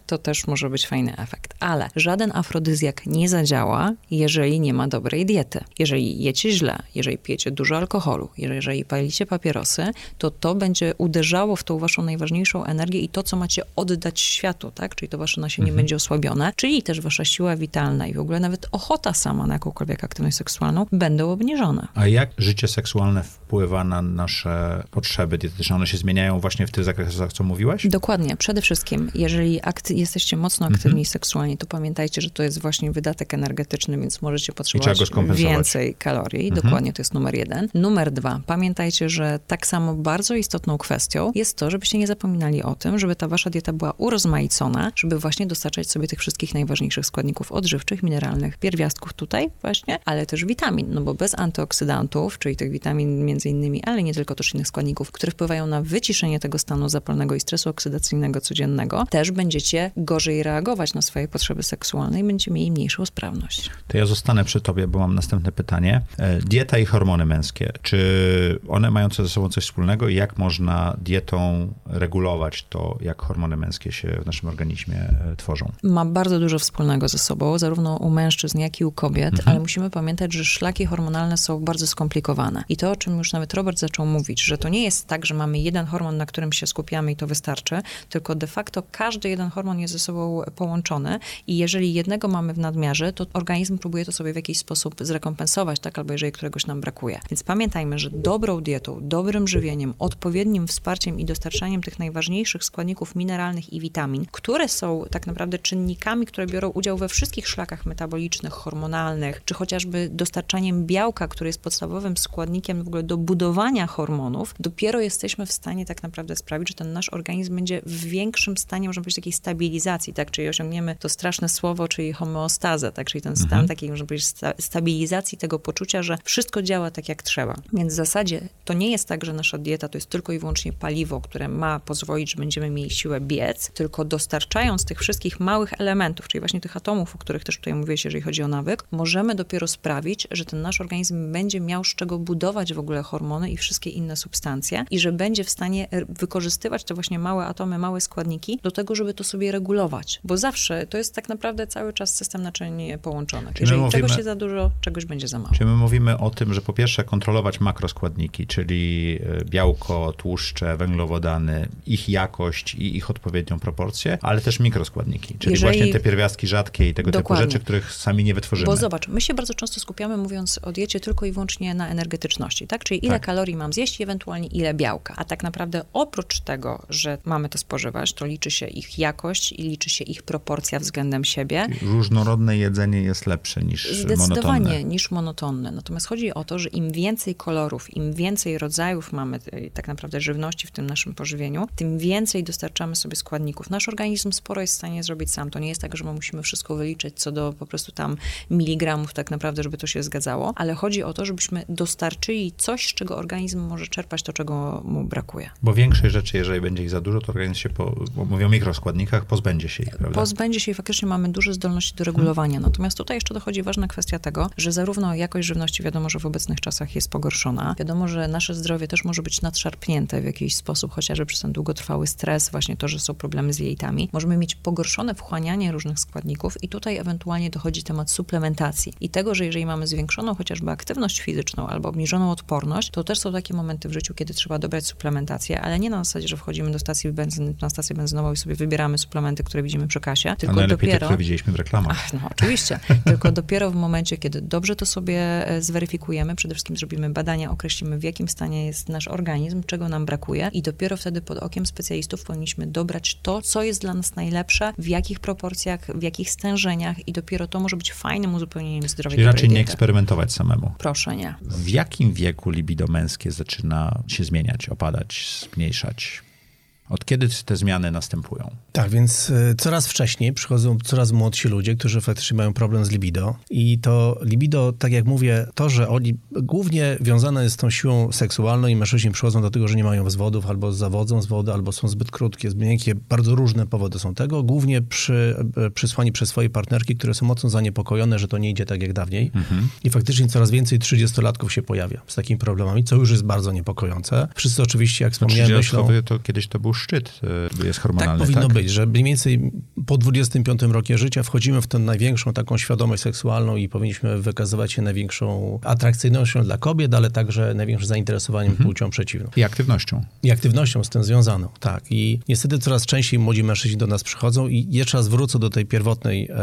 to też może być fajny efekt. Ale żaden afrodyzjak nie zadziała, jeżeli nie ma dobrej diety. Jeżeli jecie źle, jeżeli pijecie dużo alkoholu, jeżeli palicie papierosy, to to będzie uderzało w tą waszą najważniejszą energię i to, co macie oddać światu, tak? Czyli to wasze nasienie mhm. będzie osłabione, czyli też wasza siła witalna i w ogóle nawet ochota sama na jakąkolwiek aktywność seksualną będą obniżone. A jak życie seksualne wpływa na nasze potrzeby dietetyczne? One się zmieniają właśnie w tych zakresach, co mówiłaś? Dokładnie. Przede wszystkim, jeżeli akty- jesteście mocno aktywni mhm. seksualnie, to pamiętajcie, że to jest właśnie wydatek energetyczny, więc możecie potrzebować więcej kalorii. Mhm. Dokładnie, to jest numer jeden. Numer dwa, pamiętajcie, że tak samo bardzo istotną kwestią jest to, żebyście nie zapominali o tym, żeby ta wasza dieta była urozmaicona, żeby właśnie dostarczać sobie tych wszystkich najważniejszych składników odżywczych, mineralnych, pierwiastków tutaj właśnie, ale też witamin, no bo bez antyoksydantów, czyli tych witamin między innymi, ale nie tylko też innych składników, które wpływają na wyciszenie tego stanu zapalnego i stresu oksydacyjnego codziennego, też będziecie gorzej reagować na swoje potrzeby seksualne i będziecie mieli mniejszą sprawność. To ja zostanę przy tobie, bo mam następne pytanie. E, dieta i hormony męskie, czy one mają ze sobą coś wspólnego i jak można dietą regulować to, jak hormony męskie się w naszym organizmie e, tworzą? Ma bardzo dużo wspólnego ze sobą, zarówno u mężczyzn, jak i u kobiet, mhm. ale musimy pamiętać, że szlaki hormonalne są bardzo skomplikowane. I to, o czym już nawet Robert zaczął mówić, że to nie jest tak, że mamy jeden hormon, na którym się skupiamy i to wystarczy, tylko de facto każdy jeden hormon jest ze sobą połączony i jeżeli jednego mamy w nadmiarze, to organizm próbuje to sobie w jakiś sposób zrekompensować, tak, albo jeżeli któregoś nam brakuje. Więc pamiętajmy, że dobrą dietą, dobrym żywieniem, odpowiednim wsparciem i dostarczaniem tych najważniejszych składników mineralnych i witamin, które są tak naprawdę czynnikami, które biorą udział we wszystkich szlakach metabolicznych, hormonalnych, czy chociażby dostarczaniem białka, który jest podstawowym składnikiem w ogóle do budowania hormonów, dopiero jesteśmy w stanie tak naprawdę sprawić, że ten nasz organizm będzie w większym stanie, można powiedzieć, takiej stabilizacji, tak? Czyli osiągniemy to straszne słowo, czyli homeostazę, tak? Czyli ten stan mhm. takiej, można powiedzieć, sta stabilizacji tego poczucia, że wszystko działa tak, jak trzeba. Więc zasadzie to nie jest tak, że nasza dieta to jest tylko i wyłącznie paliwo, które ma pozwolić, że będziemy mieli siłę biec, tylko dostarczając tych wszystkich małych elementów, czyli właśnie tych atomów, o których też tutaj mówiłeś, jeżeli chodzi o nawyk, możemy dopiero sprawić, że ten nasz organizm będzie miał z czego budować w ogóle hormony i wszystkie inne substancje i że będzie w stanie wykorzystywać te właśnie małe atomy, małe składniki do tego, żeby to sobie regulować. Bo zawsze to jest tak naprawdę cały czas system naczyń połączonych. Jeżeli mówimy, czegoś jest za dużo, czegoś będzie za mało. Czyli my mówimy o tym, że po pierwsze kontrolować makroskładniki, czyli e, białko, tłuszcze, węglowodany, ich jakość i ich odpowiednią proporcję, ale też mikroskładniki, czyli Jeżeli... właśnie te pierwiastki rzadkie i tego Dokładnie. typu rzeczy, których sami nie wytworzymy. Bo zobacz, my się bardzo często skupiamy, mówiąc o diecie, tylko i wyłącznie na energetyczności, tak? Czyli ile tak. kalorii mam zjeść ewentualnie ile białka. A tak naprawdę oprócz tego, że mamy to spożywać, to liczy się ich jakość i liczy się ich proporcja względem siebie. Różnorodne jedzenie jest lepsze niż Zdecydowanie monotonne. niż monotonne. Natomiast chodzi o to, że im więcej kolorów, im więcej rodzajów mamy tak naprawdę żywności w tym naszym pożywieniu, tym więcej dostarczamy sobie składników. Nasz organizm sporo jest w stanie zrobić sam. To nie jest tak, że my musimy wszystko wyliczyć co do po prostu tam miligramów tak naprawdę, żeby to się zgadzało, ale chodzi o to, żebyśmy dostarczyli coś, z czego organizm może czerpać to, czego mu brakuje. Bo większej rzeczy, jeżeli będzie ich za dużo, to organizm się, po, mówią o mikroskładnikach, pozbędzie się ich, prawda? Pozbędzie się i faktycznie mamy duże zdolności do regulowania. Hmm. Natomiast tutaj jeszcze dochodzi ważna kwestia tego, że zarówno jakość żywności wiadomo, że w obecnych czasach jest pogorszona. Wiadomo, że nasze zdrowie też może być nadszarpnięte w jakiś sposób, chociażby przez ten długotrwały stres, właśnie to, że są problemy z jejitami. Możemy mieć pogorszone wchłanianie różnych składników i tutaj ewentualnie dochodzi temat suplementacji i tego, że jeżeli mamy zwiększoną chociażby aktywność fizyczną albo obniżoną odporność, to też są takie momenty w życiu, kiedy trzeba dobrać suplementację, ale nie na zasadzie, że wchodzimy do stacji benzyny, na stację benzynową i sobie wybieramy suplementy, które widzimy przy kasie, tylko A dopiero... te, które widzieliśmy w reklamach. Ach, no oczywiście, tylko dopiero w momencie, kiedy dobrze to sobie e, zweryfikujemy, przede wszystkim zrobimy badania, określimy w jakim stanie jest nasz organizm, czego nam brakuje i dopiero wtedy pod okiem specjalistów powinniśmy dobrać to, co jest dla nas najlepsze, w jakich proporcjach, w jakich stężeniach i dopiero to może być fajnym uzupełnieniem zdrowia. Czyli raczej nie eksperymentować samemu. Proszę nie. W jakim wieku libido męskie zaczyna się zmieniać, opadać, zmniejszać? Od kiedy te zmiany następują? Tak, więc y, coraz wcześniej przychodzą coraz młodsi ludzie, którzy faktycznie mają problem z libido. I to libido, tak jak mówię, to, że oni głównie wiązane jest z tą siłą seksualną i mężczyźni przychodzą do tego, że nie mają wzwodów, albo zawodzą z wody, albo są zbyt krótkie, zbyt miękkie. Bardzo różne powody są tego. Głównie przy, e, przysłani przez swoje partnerki, które są mocno zaniepokojone, że to nie idzie tak jak dawniej. Mhm. I faktycznie coraz więcej 30-latków się pojawia z takimi problemami, co już jest bardzo niepokojące. Wszyscy oczywiście, jak wspomniałem, myślą... to kiedyś to był szczyt e, jest hormonalny. Tak powinno tak? być, że mniej więcej po 25 roku życia wchodzimy w tę największą taką świadomość seksualną i powinniśmy wykazywać się największą atrakcyjnością dla kobiet, ale także największym zainteresowaniem mhm. płcią przeciwną. I aktywnością. I aktywnością z tym związaną, tak. I niestety coraz częściej młodzi mężczyźni do nas przychodzą i jeszcze raz wrócę do tej pierwotnej e,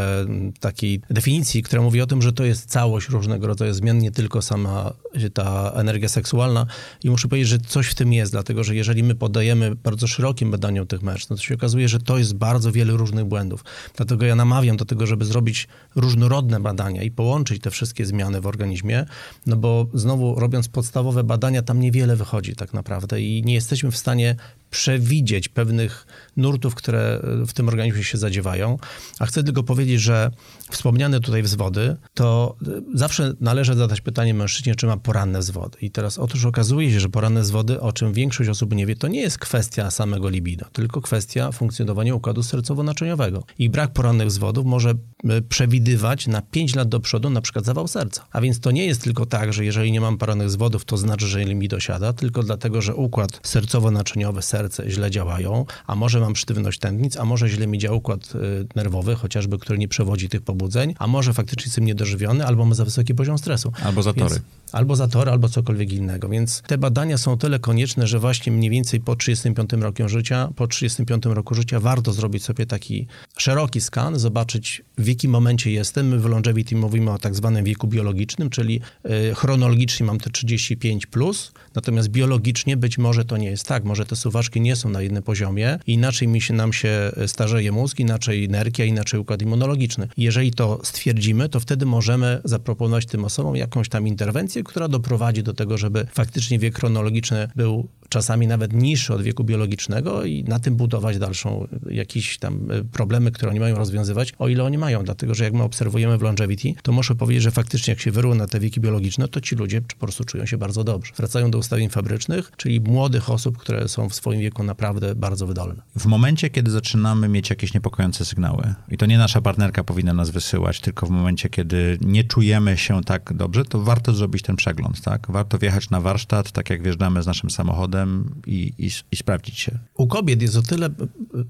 takiej definicji, która mówi o tym, że to jest całość różnego rodzaju zmian, nie tylko sama ta energia seksualna. I muszę powiedzieć, że coś w tym jest, dlatego że jeżeli my podajemy bardzo szerokim badaniom tych mężczyzn, to się okazuje, że to jest bardzo wiele różnych błędów. Dlatego ja namawiam do tego, żeby zrobić różnorodne badania i połączyć te wszystkie zmiany w organizmie, no bo znowu robiąc podstawowe badania, tam niewiele wychodzi tak naprawdę i nie jesteśmy w stanie przewidzieć pewnych nurtów, które w tym organizmie się zadziewają. A chcę tylko powiedzieć, że wspomniane tutaj wzwody, to zawsze należy zadać pytanie mężczyźnie, czy ma poranne wzwody. I teraz otóż okazuje się, że poranne wzwody, o czym większość osób nie wie, to nie jest kwestia samego libido, tylko kwestia funkcjonowania układu sercowo-naczyniowego. I brak porannych wzwodów może e, przewidywać na 5 lat do przodu na przykład zawał serca. A więc to nie jest tylko tak, że jeżeli nie mam porannych wzwodów, to znaczy, że libido siada, tylko dlatego, że układ sercowo-naczyniowy, serce źle działają, a może mam sztywność tętnic, a może źle mi działa układ e, nerwowy, chociażby, który nie przewodzi tych pobudzeń, a może faktycznie jestem niedożywiony, albo mam za wysoki poziom stresu. Albo zatory. Więc, albo zatory, albo cokolwiek innego. Więc te badania są tyle konieczne, że właśnie mniej więcej po 35 roku życia, po 35 roku życia warto zrobić sobie taki szeroki skan, zobaczyć w jakim momencie jestem. My w longevity mówimy o tak zwanym wieku biologicznym, czyli y, chronologicznie mam te 35+, plus, natomiast biologicznie być może to nie jest tak. Może te suwaczki nie są na jednym poziomie inaczej mi się, nam się starzeje mózg, inaczej nerkia, inaczej układ immunologiczny. Jeżeli to stwierdzimy, to wtedy możemy zaproponować tym osobom jakąś tam interwencję, która doprowadzi do tego, żeby faktycznie wiek chronologiczny był czasami nawet niższy od wieku biologicznego i na tym budować dalszą jakieś tam e, problemy, które oni mają rozwiązywać, o ile oni mają. Dlatego, że jak my obserwujemy w longevity, to muszę powiedzieć, że faktycznie jak się wyrówna te wieki biologiczne, to ci ludzie po prostu czują się bardzo dobrze. Wracają do ustawień fabrycznych, czyli młodych osób, które są w swoim wieku naprawdę bardzo wydolne. W momencie, kiedy zaczynamy mieć jakieś niepokojące sygnały, i to nie nasza partnerka powinna nas wysyłać, tylko w momencie, kiedy nie czujemy się tak dobrze, to warto zrobić ten przegląd, tak? Warto wjechać na warsztat, tak jak wjeżdżamy z naszym samochodem, ginekologiem i, i, i sprawdzić się. U kobiet jest o tyle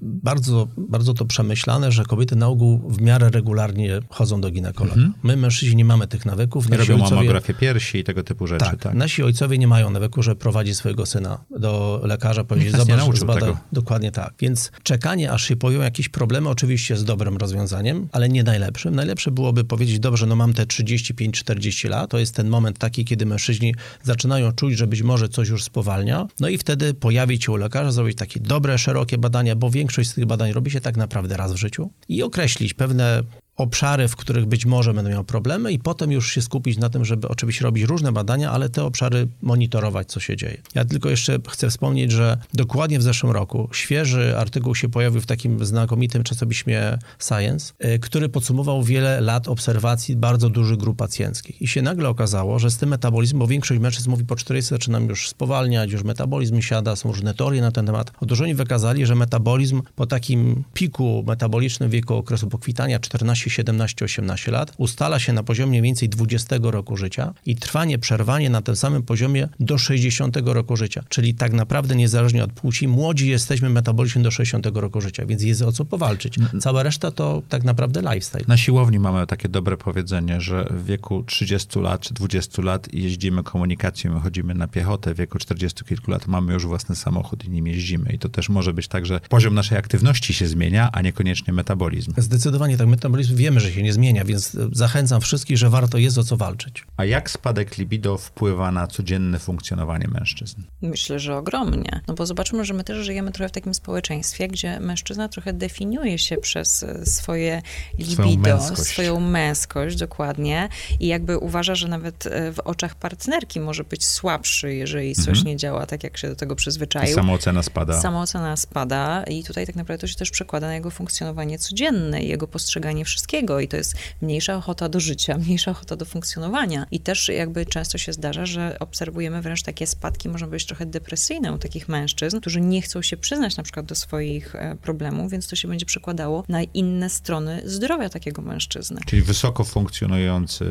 bardzo, bardzo to przemyślane, że kobiety na ogół w miarę regularnie chodzą do ginekologa. Mhm. My, mężczyźni, nie mamy tych nawyków. Nie robią ojcowie... mamografię piersi i tego typu rzeczy. Tak, tak, nasi ojcowie nie mają nawyku, że prowadzi swojego syna do lekarza, powiedzieć, zobacz, nie nauczył zbada... tego. Dokładnie tak. Więc czekanie, aż się pojawią jakieś problemy, oczywiście jest dobrym rozwiązaniem, ale nie najlepszym. Najlepsze byłoby powiedzieć, dobrze, no mam te 35-40 lat, to jest ten moment taki, kiedy mężczyźni zaczynają czuć, że być może coś już spowalnia, no i wtedy pojawić się u lekarza, zrobić takie dobre, szerokie badania, bo większość z tych badań robi się tak naprawdę raz w życiu i określić pewne obszary, w których być może będą miały problemy i potem już się skupić na tym, żeby oczywiście robić różne badania, ale te obszary monitorować, co się dzieje. Ja tylko jeszcze chcę wspomnieć, że dokładnie w zeszłym roku świeży artykuł się pojawił w takim znakomitym czasopiśmie Science, y, który podsumował wiele lat obserwacji bardzo dużych grup pacjenckich. I się nagle okazało, że z tym metabolizmem, bo większość mężczyzn mówi po 40 zaczynam już spowalniać, już metabolizm siada, są różne teorie na ten temat. Otóż oni wykazali, że metabolizm po takim piku metabolicznym wieku okresu pokwitania 14 17-18 lat, ustala się na poziomie mniej więcej 20 roku życia i trwanie, przerwanie na tym samym poziomie do 60 roku życia. Czyli tak naprawdę niezależnie od płci, młodzi jesteśmy metabolicznie do 60 roku życia, więc jest o co powalczyć. Cała reszta to tak naprawdę lifestyle. Na siłowni mamy takie dobre powiedzenie, że w wieku 30 lat czy 20 lat jeździmy komunikacją, chodzimy na piechotę, w wieku 40 kilku lat mamy już własny samochód i nim jeździmy. I to też może być tak, że poziom naszej aktywności się zmienia, a niekoniecznie metabolizm. Zdecydowanie tak. Metabolizm wiemy, że się nie zmienia, więc zachęcam wszystkich, że warto jest o co walczyć. A jak spadek libido wpływa na codzienne funkcjonowanie mężczyzn? Myślę, że ogromnie. No bo zobaczmy, że my też żyjemy trochę w takim społeczeństwie, gdzie mężczyzna trochę definiuje się przez e, swoje libido, swoją męskość, swoją męskość dokładnie i jakby uważa, że nawet e, w oczach partnerki może być słabszy, jeżeli coś mhm. nie działa tak, jak się do tego przyzwyczaił. I samoocena spada. Samoocena spada i tutaj tak naprawdę to się też przekłada na jego funkcjonowanie codzienne i jego postrzeganie wszystkiego i to jest mniejsza ochota do życia, mniejsza ochota do funkcjonowania. I też jakby często się zdarza, że obserwujemy wręcz takie spadki, można być trochę depresyjne u takich mężczyzn, którzy nie chcą się przyznać na przykład do swoich e, problemów, więc to się będzie przekładało na inne strony zdrowia takiego mężczyzny. Czyli wysoko funkcjonujący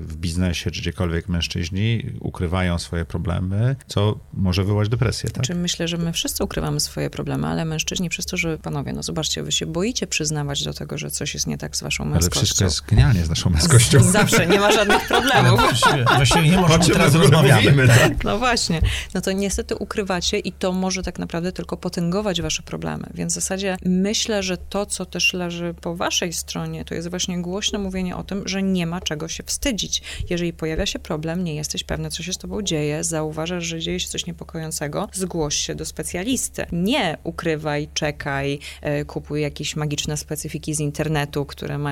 w biznesie czy gdziekolwiek mężczyźni ukrywają swoje problemy, co może wywołać depresję, tak? Znaczy myślę, że my wszyscy ukrywamy swoje problemy, ale mężczyźni przez to, że panowie, no zobaczcie, wy się boicie przyznawać do tego, że coś jest nie tak z waszą męskością. Ale wszystko jest genialnie z naszą męskością. Zawsze, nie ma żadnych problemów. Właściwie nie możemy teraz rozmawiamy. Tak? No właśnie. No to niestety ukrywacie i to może tak naprawdę tylko potęgować wasze problemy. Więc w zasadzie myślę, że to, co też leży po waszej stronie, to jest właśnie głośne mówienie o tym, że nie ma czego się wstydzić. Jeżeli pojawia się problem, nie jesteś pewny, co się z tobą dzieje, zauważasz, że dzieje się coś niepokojącego, zgłoś się do specjalisty. Nie ukrywaj, czekaj, e, kupuj jakieś magiczne specyfiki z internetu, które mają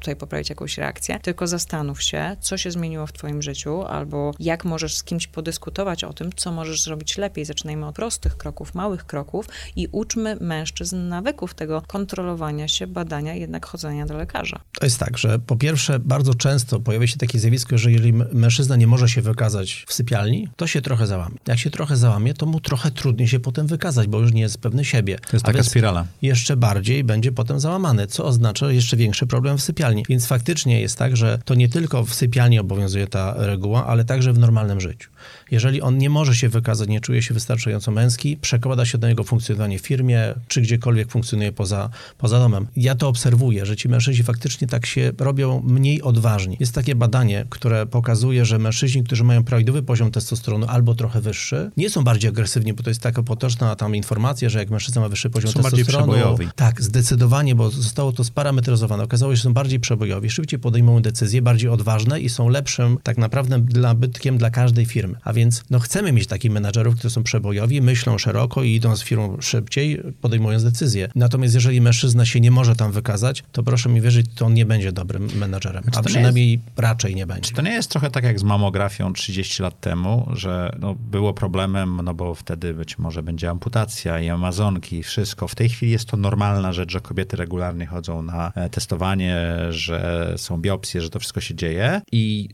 tutaj poprawić jakąś reakcję, tylko zastanów się, co się zmieniło w twoim życiu, albo jak możesz z kimś podyskutować o tym, co możesz zrobić lepiej. Zaczynajmy od prostych kroków, małych kroków i uczmy mężczyzn nawyków tego kontrolowania się, badania, jednak chodzenia do lekarza. To jest tak, że po pierwsze bardzo często pojawia się takie zjawisko, że jeżeli mężczyzna nie może się wykazać w sypialni, to się trochę załamie. Jak się trochę załamie, to mu trochę trudniej się potem wykazać, bo już nie jest pewny siebie. To jest A taka spirala. Jeszcze bardziej będzie potem załamany, co oznacza jeszcze większy problem w sypialni. Więc faktycznie jest tak, że to nie tylko w sypialni obowiązuje ta reguła, ale także w normalnym życiu. Jeżeli on nie może się wykazać, nie czuje się wystarczająco męski, przekłada się na jego funkcjonowanie w firmie, czy gdziekolwiek funkcjonuje poza, poza domem. Ja to obserwuję, że ci mężczyźni faktycznie tak się robią mniej odważni. Jest takie badanie, które pokazuje, że mężczyźni, którzy mają prawidłowy poziom testosteronu albo trochę wyższy, nie są bardziej agresywni, bo to jest taka potoczna tam informacja, że jak mężczyzna ma wyższy poziom są testosteronu... Bardziej przebojowi. Tak, zdecydowanie, bo zostało to sparametryzowane. Okazało się, że są bardziej przebojowi, szybciej podejmują decyzje, bardziej odważne i są lepszym tak naprawdę nabytkiem dla każdej firmy. A więc no, chcemy mieć takich menadżerów, którzy są przebojowi, myślą szeroko i idą z firmą szybciej, podejmując decyzje. Natomiast jeżeli mężczyzna się nie może tam wykazać, to proszę mi wierzyć, to on nie będzie dobrym menadżerem. A przynajmniej jest, raczej nie będzie. Czy to nie jest trochę tak jak z mamografią 30 lat temu, że no, było problemem, no bo wtedy być może będzie amputacja i amazonki i wszystko. W tej chwili jest to normalna rzecz, że kobiety regularnie chodzą na e, testowanie, że są biopsje, że to wszystko się dzieje i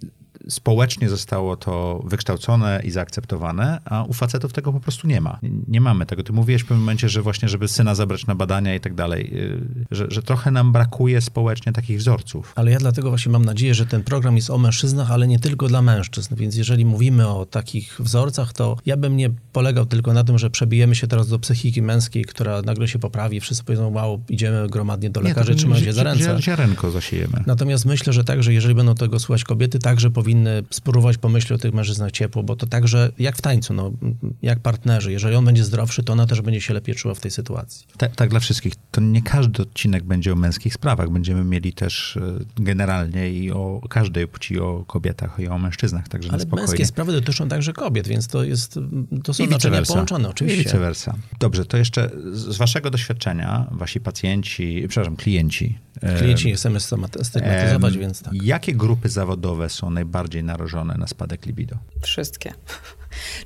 społecznie zostało to wykształcone i zaakceptowane, a u facetów tego po prostu nie ma. Nie mamy tego. Ty mówiłeś w pewnym momencie, że właśnie, żeby syna zabrać na badania i tak dalej, y, że, że trochę nam brakuje społecznie takich wzorców. Ale ja dlatego właśnie mam nadzieję, że ten program jest o mężczyznach, ale nie tylko dla mężczyzn. Więc jeżeli mówimy o takich wzorcach, to ja bym nie polegał tylko na tym, że przebijemy się teraz do psychiki męskiej, która nagle się poprawi, wszyscy powiedzą, wow, idziemy gromadnie do lekarzy, trzymamy się za ręce. Ziarenko zasiejemy. Natomiast myślę, że także, jeżeli będą tego słuchać kobiety, także powinny spróbować pomyśleć o tych mężczyznach ciepło, bo to także jak w tańcu, no, jak partnerzy. Jeżeli on będzie zdrowszy, to ona też będzie się lepiej czuła w tej sytuacji. Tak, tak dla wszystkich. To nie każdy odcinek będzie o męskich sprawach. Będziemy mieli też e, generalnie i o każdej płci, o kobietach i o mężczyznach, także Ale męskie sprawy dotyczą także kobiet, więc to jest, to są naczynia połączone oczywiście. I vice versa. Dobrze, to jeszcze z waszego doświadczenia, wasi pacjenci, przepraszam, klienci. Klienci nie chcemy stygmatyzować, więc tak. Jakie grupy zawodowe są najbardziej narażone na spadek libido? Wszystkie.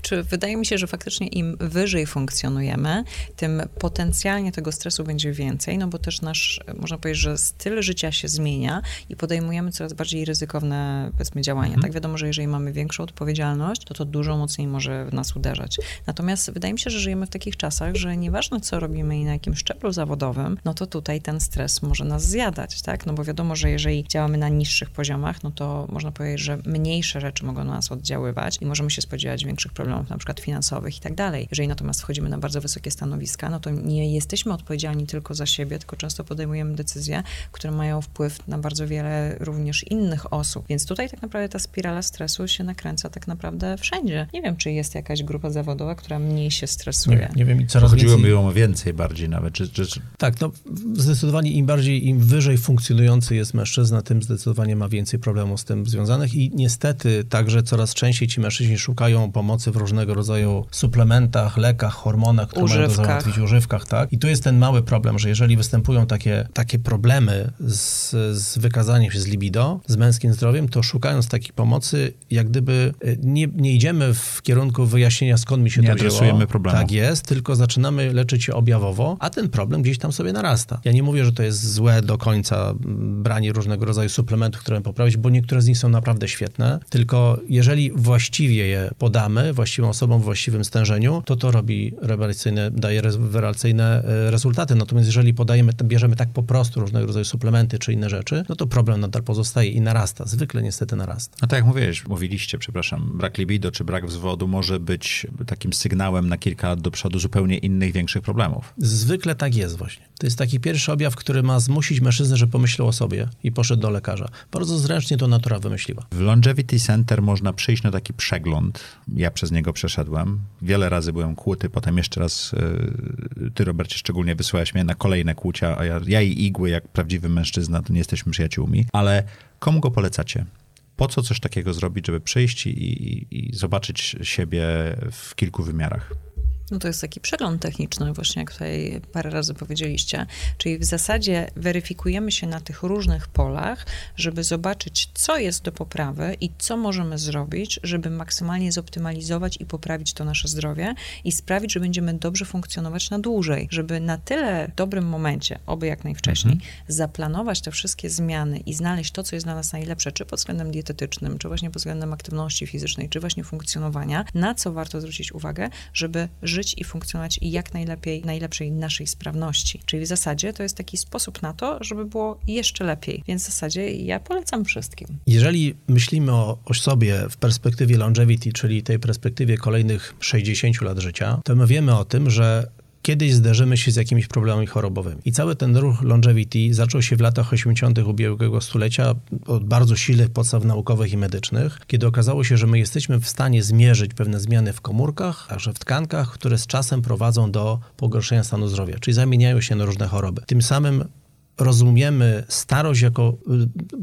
Czy wydaje mi się, że faktycznie im wyżej funkcjonujemy, tym potencjalnie tego stresu będzie więcej, no bo też nasz, można powiedzieć, że styl życia się zmienia i podejmujemy coraz bardziej ryzykowne, powiedzmy, działania. Mhm. Tak wiadomo, że jeżeli mamy większą odpowiedzialność, to to dużo mocniej może w nas uderzać. Natomiast wydaje mi się, że żyjemy w takich czasach, że nieważne co robimy i na jakim szczeblu zawodowym, no to tutaj ten stres może nas zjadać, tak? No bo wiadomo, że jeżeli działamy na niższych poziomach, no to można powiedzieć, że mniejsze rzeczy mogą na nas oddziaływać i możemy się spodziewać większych większych problemów, na przykład finansowych i tak dalej. Jeżeli natomiast wchodzimy na bardzo wysokie stanowiska, no to nie jesteśmy odpowiedzialni tylko za siebie, tylko często podejmujemy decyzje, które mają wpływ na bardzo wiele również innych osób. Więc tutaj tak naprawdę ta spirala stresu się nakręca tak naprawdę wszędzie. Nie wiem, czy jest jakaś grupa zawodowa, która mniej się stresuje. Nie, nie wiem, i coraz Chodziło więcej... o więcej bardziej nawet. Czy, czy, czy... Tak, no zdecydowanie im bardziej, im wyżej funkcjonujący jest mężczyzna, tym zdecydowanie ma więcej problemów z tym związanych i niestety także coraz częściej ci mężczyźni szukają pomocy pomocy w różnego rodzaju suplementach, lekach, hormonach, które używkach. mają to załatwić, używkach, tak? I tu jest ten mały problem, że jeżeli występują takie, takie problemy z, z wykazaniem się z libido, z męskim zdrowiem, to szukając takiej pomocy, jak gdyby e, nie, nie idziemy w kierunku wyjaśnienia, skąd mi się nie to adresujemy problemu. Tak jest, tylko zaczynamy leczyć się objawowo, a ten problem gdzieś tam sobie narasta. Ja nie mówię, że to jest złe do końca branie różnego rodzaju suplementów, które poprawić, bo niektóre z nich są naprawdę świetne, tylko jeżeli właściwie je podamy, właściwą osobą w właściwym stężeniu, to to robi rewelacyjne, daje rewelacyjne e, rezultaty. Natomiast jeżeli podajemy, bierzemy tak po prostu różnego rodzaju suplementy czy inne rzeczy, no to problem nadal pozostaje i narasta. Zwykle niestety narasta. No tak jak mówiłeś, mówiliście, przepraszam, brak libido czy brak wzwodu może być takim sygnałem na kilka lat do przodu zupełnie innych, większych problemów. Zwykle tak jest właśnie. To jest taki pierwszy objaw, który ma zmusić mężczyznę, że pomyślał o sobie i poszedł do lekarza. Bardzo zręcznie to natura wymyśliła. W Longevity Center można przyjść na taki przegląd. Ja przez niego przeszedłem. Wiele razy byłem kłuty, potem jeszcze raz y, ty, Robercie, szczególnie wysłałeś mnie na kolejne kłucia, a ja, ja i igły, jak prawdziwy mężczyzna, to nie jesteśmy przyjaciółmi. Ale komu go polecacie? Po co coś takiego zrobić, żeby przyjść i, i, i zobaczyć siebie w kilku wymiarach? No to jest taki przegląd techniczny, właśnie jak tutaj parę razy powiedzieliście. Czyli w zasadzie weryfikujemy się na tych różnych polach, żeby zobaczyć, co jest do poprawy i co możemy zrobić, żeby maksymalnie zoptymalizować i poprawić to nasze zdrowie i sprawić, że będziemy dobrze funkcjonować na dłużej, żeby na tyle dobrym momencie, oby jak najwcześniej, mhm. zaplanować te wszystkie zmiany i znaleźć to, co jest dla nas najlepsze, czy pod względem dietetycznym, czy właśnie pod względem aktywności fizycznej, czy właśnie funkcjonowania, na co warto zwrócić uwagę, żeby żyć i funkcjonować jak najlepiej, najlepszej naszej sprawności. Czyli w zasadzie to jest taki sposób na to, żeby było jeszcze lepiej. Więc w zasadzie ja polecam wszystkim. Jeżeli myślimy o, o sobie w perspektywie longevity, czyli tej perspektywie kolejnych 60 lat życia, to my wiemy o tym, że kiedyś zderzymy się z jakimiś problemami chorobowymi. I cały ten ruch longevity zaczął się w latach 80. ubiegłego stulecia od bardzo silnych podstaw naukowych i medycznych, kiedy okazało się, że my jesteśmy w stanie zmierzyć pewne zmiany w komórkach, także w tkankach, które z czasem prowadzą do pogorszenia stanu zdrowia, czyli zamieniają się na różne choroby. Tym samym rozumiemy starość jako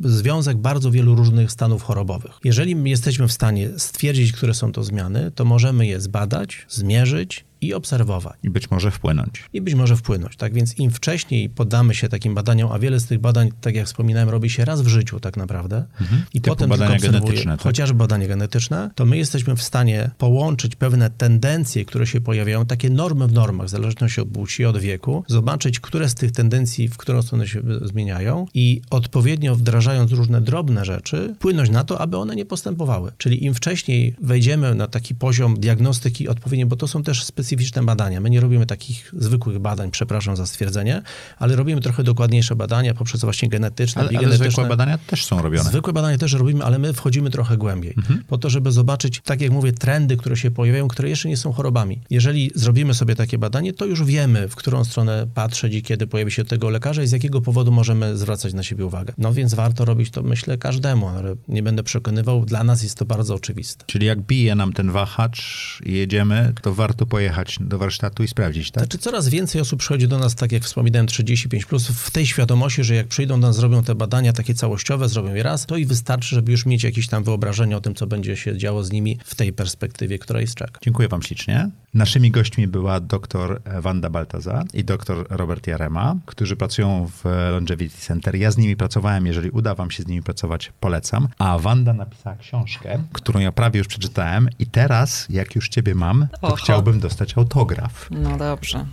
y, związek bardzo wielu różnych stanów chorobowych. Jeżeli jesteśmy w stanie stwierdzić, które są to zmiany, to możemy je zbadać, zmierzyć i obserwować. I być może wpłynąć. I być może wpłynąć. Tak więc im wcześniej poddamy się takim badaniom, a wiele z tych badań, tak jak wspominałem, robi się raz w życiu tak naprawdę mhm. i Typu potem badania genetyczne, tak? chociażby badania genetyczne, to my jesteśmy w stanie połączyć pewne tendencje, które się pojawiają, takie normy w normach, w zależności od płci, od wieku, zobaczyć, które z tych tendencji, w którą stronę się zmieniają i odpowiednio wdrażając różne drobne rzeczy, wpłynąć na to, aby one nie postępowały. Czyli im wcześniej wejdziemy na taki poziom diagnostyki odpowiedniej, bo to są też specyficzne badania. My nie robimy takich zwykłych badań, przepraszam za stwierdzenie, ale robimy trochę dokładniejsze badania poprzez właśnie genetyczne, ale, ale zwykłe badania też są robione. Zwykłe badania też robimy, ale my wchodzimy trochę głębiej, mhm. po to, żeby zobaczyć, tak jak mówię, trendy, które się pojawiają, które jeszcze nie są chorobami. Jeżeli zrobimy sobie takie badanie, to już wiemy, w którą stronę patrzeć i kiedy pojawi się tego lekarza i z jakiego powodu możemy zwracać na siebie uwagę. No więc warto robić to, myślę, każdemu, ale nie będę przekonywał, dla nas jest to bardzo oczywiste. Czyli jak bije nam ten wahacz i jedziemy, to warto pojechać do warsztatu i sprawdzić, tak? Znaczy coraz więcej osób przychodzi do nas, tak jak wspominałem, 35+, plus, w tej świadomości, że jak przyjdą do nas, zrobią te badania takie całościowe, zrobią je raz, to i wystarczy, żeby już mieć jakieś tam wyobrażenie o tym, co będzie się działo z nimi w tej perspektywie, która jest czeka. Dziękuję wam ślicznie. Naszymi gośćmi była dr Wanda Baltaza i dr Robert Jarema, którzy pracują w Longevity Center. Ja z nimi pracowałem, jeżeli uda wam się z nimi pracować, polecam. A Wanda napisała książkę, którą ja prawie już przeczytałem i teraz, jak już ciebie mam, to Oho. chciałbym dostać autograf. No dobrze.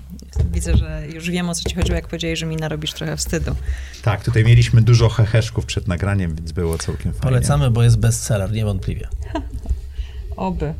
Widzę, że już wiem, o co ci chodziło, jak powiedziałeś, że mi narobisz trochę wstydu. Tak, tutaj mieliśmy dużo heheszków przed nagraniem, więc było całkiem fajnie. Polecamy, bo jest bestseller, niewątpliwie. Oby.